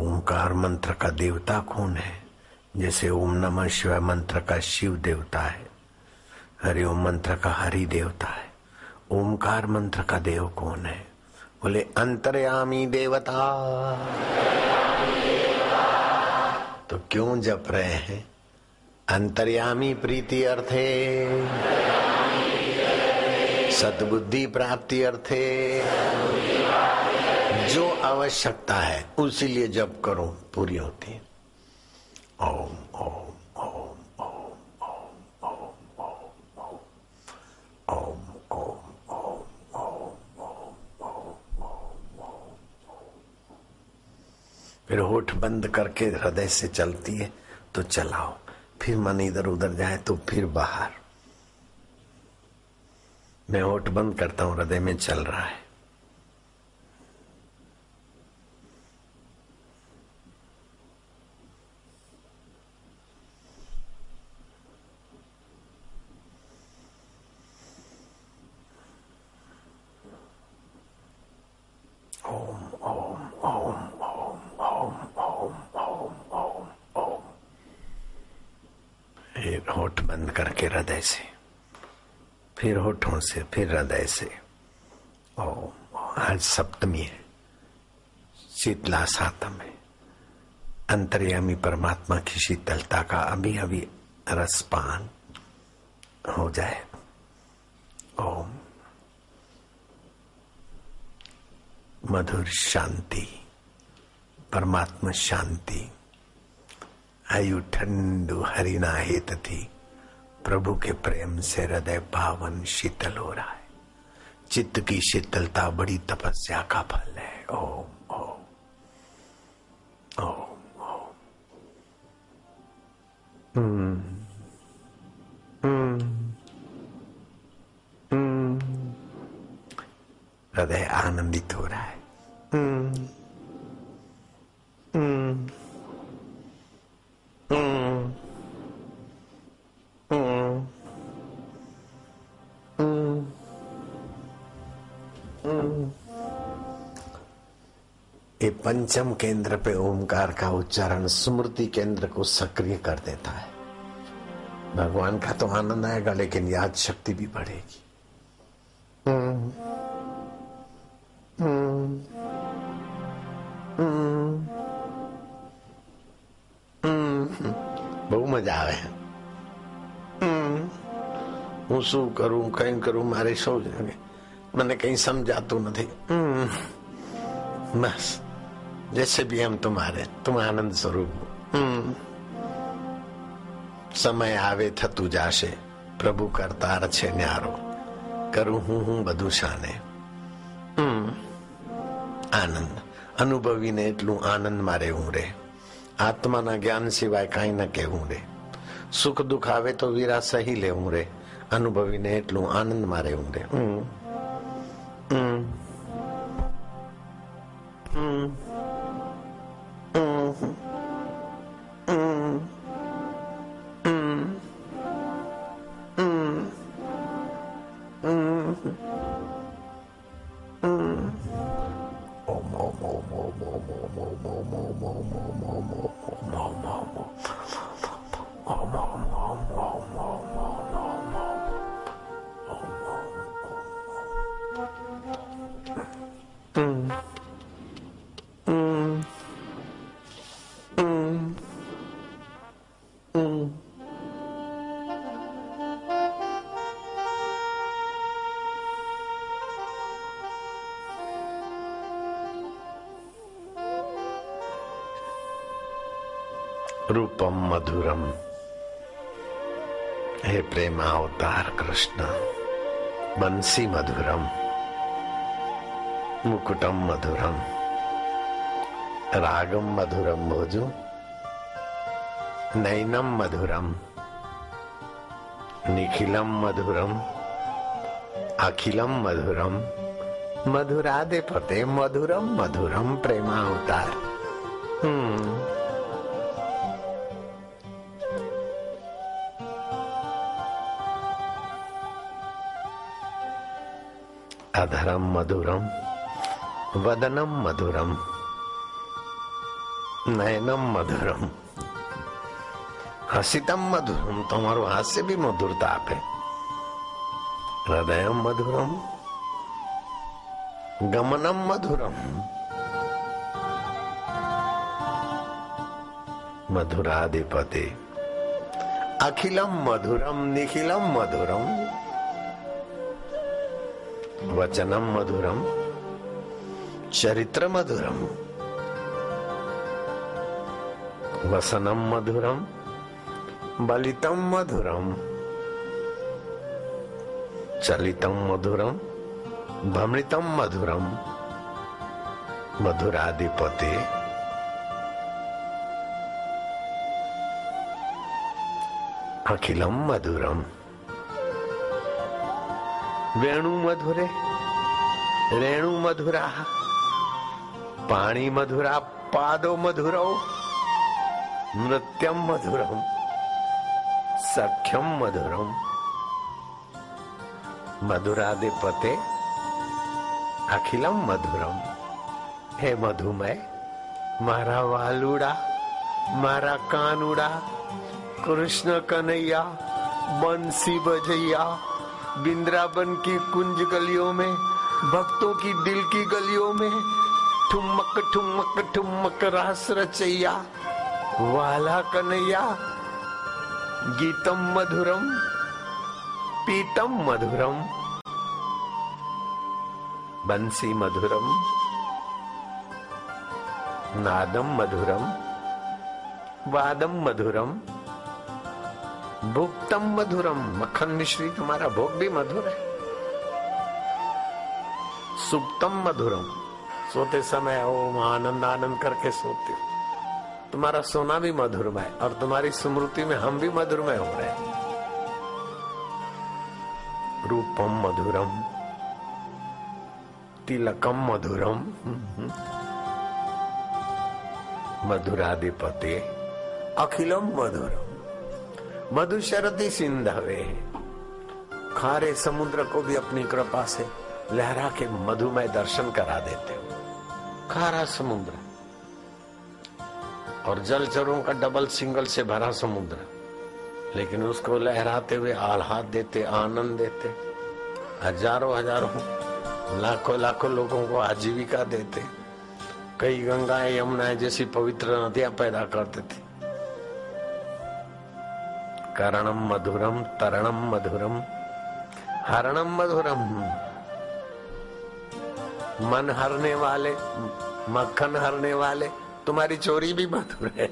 ओंकार मंत्र का देवता कौन है? जैसे ओम नमः शिवाय मंत्र का शिव देवता है। हरि ओम मंत्र का हरि देवता है। ओमकार मंत्र का देव कौन है? बोले, अंतर्यामी देवता। तो क्यों जप रहे हैं? अंतर्यामी प्रीति अर्थे। सतबुद्धि प्राप्ति अर्थे। जो आवश्यकता है उसीलिए जब करो पूरी होती है ओम ओम ओम ओम ओम ओम ओम ओम ओम ओम ओम ओम ओम ओम ओम ओम फिर होठ बंद करके हृदय से चलती है तो चलाओ फिर मन इधर उधर जाए तो फिर बाहर मैं होठ बंद करता हूँ हृदय में चल रहा है होठ बंद करके हृदय से, फिर होठों से, फिर हृदय से। ओ आज सप्तमी है, शीतला सातम है। अंतर्यामी परमात्मा की शीतलता का अभी अभी रसपान हो जाए। ओम, मधुर शांति, परमात्मा शांति। आयु ठंडू हरिना हेत थी प्रभु के प्रेम से हृदय पावन शीतल हो रहा है चित्त की शीतलता बड़ी तपस्या का फल है ओम ओम ओम ओम हम्म हम्म हम्म हृदय आनंदित हो रहा है हम्म हम्म ये पंचम केंद्र पे ओमकार का उच्चारण स्मृति केंद्र को सक्रिय कर देता है भगवान का तो आनंद आएगा लेकिन याद शक्ति भी बढ़ेगी हम्म हम्म हम्म બહુ મજા આવે હું શું કરું કઈ કરું મારે શું મને કઈ સમજાતું નથી બસ जैसे भी हम तुम्हारे तुम आनंद स्वरूप સમય આવે થતું જાશે પ્રભુ કરતાર છે ન્યારો કરું હું હું બધું શાને આનંદ અનુભવીને એટલું આનંદમાં રહેવું રે આત્માના જ્ઞાન સિવાય કાંઈ ન કહેવું રે સુખ દુઃખ આવે તો વીરા સહી લેવું રે અનુભવીને એટલું આનંદમાં રહેવું રે mmm Mm. Mm. Mm. Mm. Mm. Mm. Mm. Oh, रूपम मधुरम। हे प्रेम अवतार कृष्ण, बंसी मधुरम, मुकुटम मधुरम, रागम मधुरम भोजु, नैनम मधुरम, निखिलम मधुरम, अखिलम मधुरम मधुरादे पते मधुरम मधुरम प्रेमावतार हम्म। अधरम मधुरम वदनम मधुरम नयनम मधुरम हसितम मधुरम तो हमारो हास्य भी मधुरता आपे हृदय मधुरम गमनम मधुरम मधुराधिपति अखिलम मधुरम निखिलम मधुरम वचनम मधुरम चरित्र मधुरम वसनम मधुरम बलितम मधुरम चलितम मधुरम भमृतम मधुरम, मधुराधिपति। अखिलम मधुरम। वेणु मधुरे, रेणु मधुरा, पाणी मधुरा, पादो मधुरो नृत्यम मधुरम सख्यम मधुरम। मधुरादे पते अखिलम मधुरम। हे मधुमय, मारा वालुड़ा, मारा कानुड़ा, कृष्ण कन्हैया, बंसी बजैया बिंद्राबन की कुंज गलियों में, भक्तों की दिल की गलियों में, ठुमक ठुमक ठुमक रास रचैया, वाला कन्हैया, गीतम मधुरम, पीतम मधुरम, बंसी मधुरम, नादम मधुरम, वादम मधुरम। भोक्तम मधुरम। मक्खन मिश्री, तुम्हारा भोग भी मधुर है। सुप्तम मधुरम। सोते समय ओम आनंद आनंद करके सोते हो। तुम्हारा सोना भी मधुरमय और तुम्हारी स्मृति में हम भी मधुरमय हो रहे रूपम मधुरम। तिलकम मधुरम। मधुराधिपति। अखिलम मधुरम। मधुशरदी सिंधवे खारे समुद्र को भी अपनी कृपा से लहरा के मधुमय दर्शन करा देते हो। खारा समुद्र। और जलचरों का डबल सिंगल से भरा समुद्र। लेकिन उसको लहराते हुए आह्लाद देते, आनंद देते, हज़ारों हज़ारों, लाखों लाखों लोगों को आजीविका देते। कई गंगाएँ, यमुनाएँ जैसी पवित्र नदियाँ पैदा करते थे। करणम मधुरम तरणम मधुरम हरणम मधुरम मन हरने वाले, मक्खन हरने वाले, तुम्हारी चोरी भी मधुर है।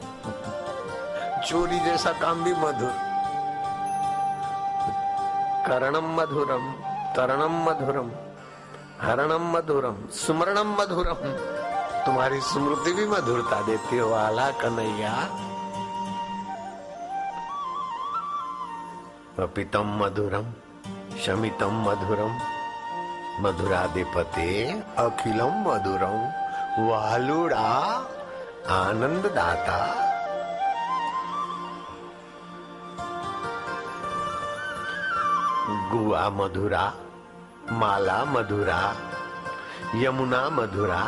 चोरी जैसा काम भी मधुर। करणम मधुरम तरणम मधुरम हरणम मधुरम सुमरणम मधुरम तुम्हारी स्मृति भी मधुरता देती हो, आला कन्हैया। पपितम मधुरम शमितम मधुरम मधुराधिपते अखिलम मधुरम वालुड़ा आनंद दाता गुआ मधुरा, माला मधुरा, यमुना मधुरा,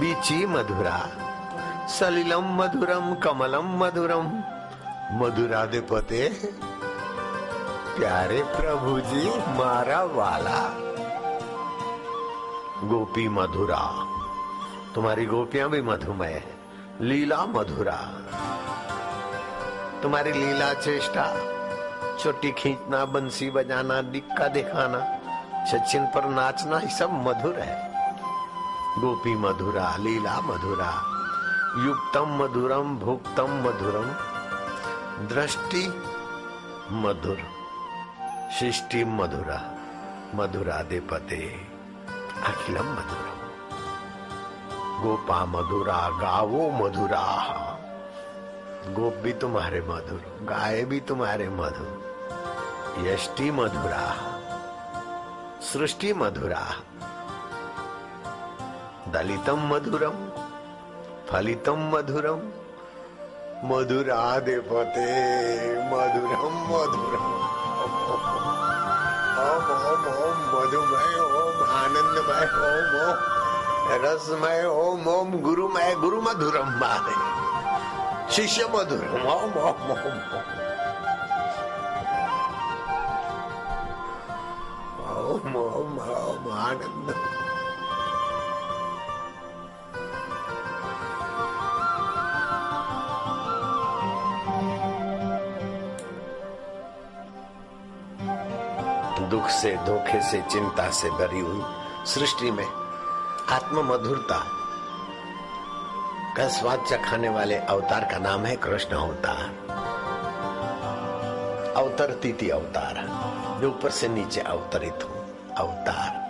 बीची मधुरा सलिलम मधुरम कमलम मधुरम मधुराधिपते प्यारे प्रभु जी मारा वाला। गोपी मधुरा, तुम्हारी गोपियाँ भी मधुमय है। लीला मधुरा, तुम्हारी लीला चेष्टा छोटी खींचना, बंसी बजाना दिक्का दिखाना, सचिन पर नाचना, ये सब मधुर है। गोपी मधुरा, लीला मधुरा, युक्तम मधुरम, भुक्तम मधुरम, दृष्टि मधुर। सृष्टि मधुरा मधुरा मधुराधिपते अखिलम मधुरम। गोपा मधुरा, गावो मधुरा। गोप भी तुम्हारे मधुर, गाय भी तुम्हारे मधुर। यष्टि मधुरा, सृष्टि मधुरा। दलितम मधुरम फलितम मधुरम मधुराधिपते मधुरम मधुरम। ओम ओम, मधुमय ओम, आनंदमय ओम ओम, रसमय ओम ओम, गुरुमय गुरु मधुरम माने शिष्य मधुर ओम ओम ओम। ओम ओम ओम, आनंद। दुख से, धोखे से, चिंता से भरी हुई सृष्टि में आत्म मधुरता का स्वाद चखाने वाले अवतार का नाम है कृष्ण अवतार। अवतरती थी अवतार, जो ऊपर से नीचे अवतरित हूँ, अवतार।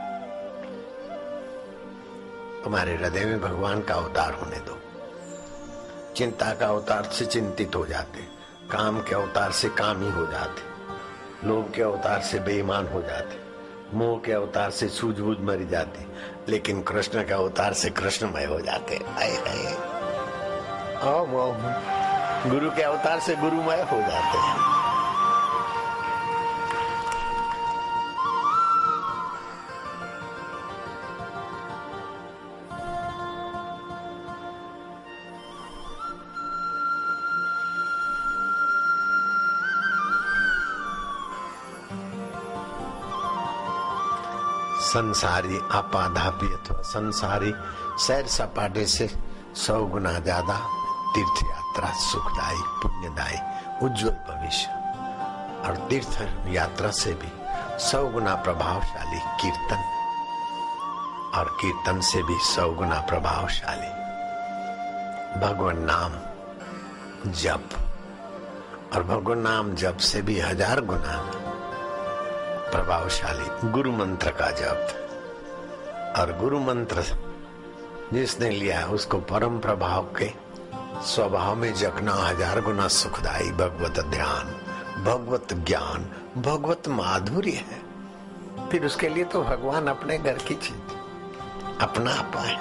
तुम्हारे हृदय में भगवान का अवतार होने दो। चिंता का अवतार से चिंतित हो जाते, काम के अवतार से काम ही हो जाते। लोभ के अवतार से बेईमान हो जाते, मोह के अवतार से सूझबूझ मर जाती, लेकिन कृष्ण के अवतार से कृष्णमय हो जाते। आए आए आओ। गुरु के अवतार से गुरुमय हो जाते हैं। संसारी आपाधापी अथवा संसारी सैर सपाटे से सौ गुना ज़्यादा तीर्थ यात्रा सुखदायी, पुण्यदायी, उज्जवल भविष्य। और तीर्थ यात्रा से भी सौ गुना प्रभावशाली कीर्तन। और कीर्तन से भी सौ गुना प्रभावशाली। भगवान नाम जप। और भगवान नाम जप से भी हज़ार गुना प्रभावशाली गुरु मंत्र का जप और गुरु मंत्र जिसने लिया है, उसको परम प्रभाव के स्वभाव में जगना हज़ार गुना सुखदायी भगवत ध्यान, भगवत ज्ञान, भगवत माधुर्य है। फिर उसके लिए तो भगवान अपने घर की चीज़, अपना आपा है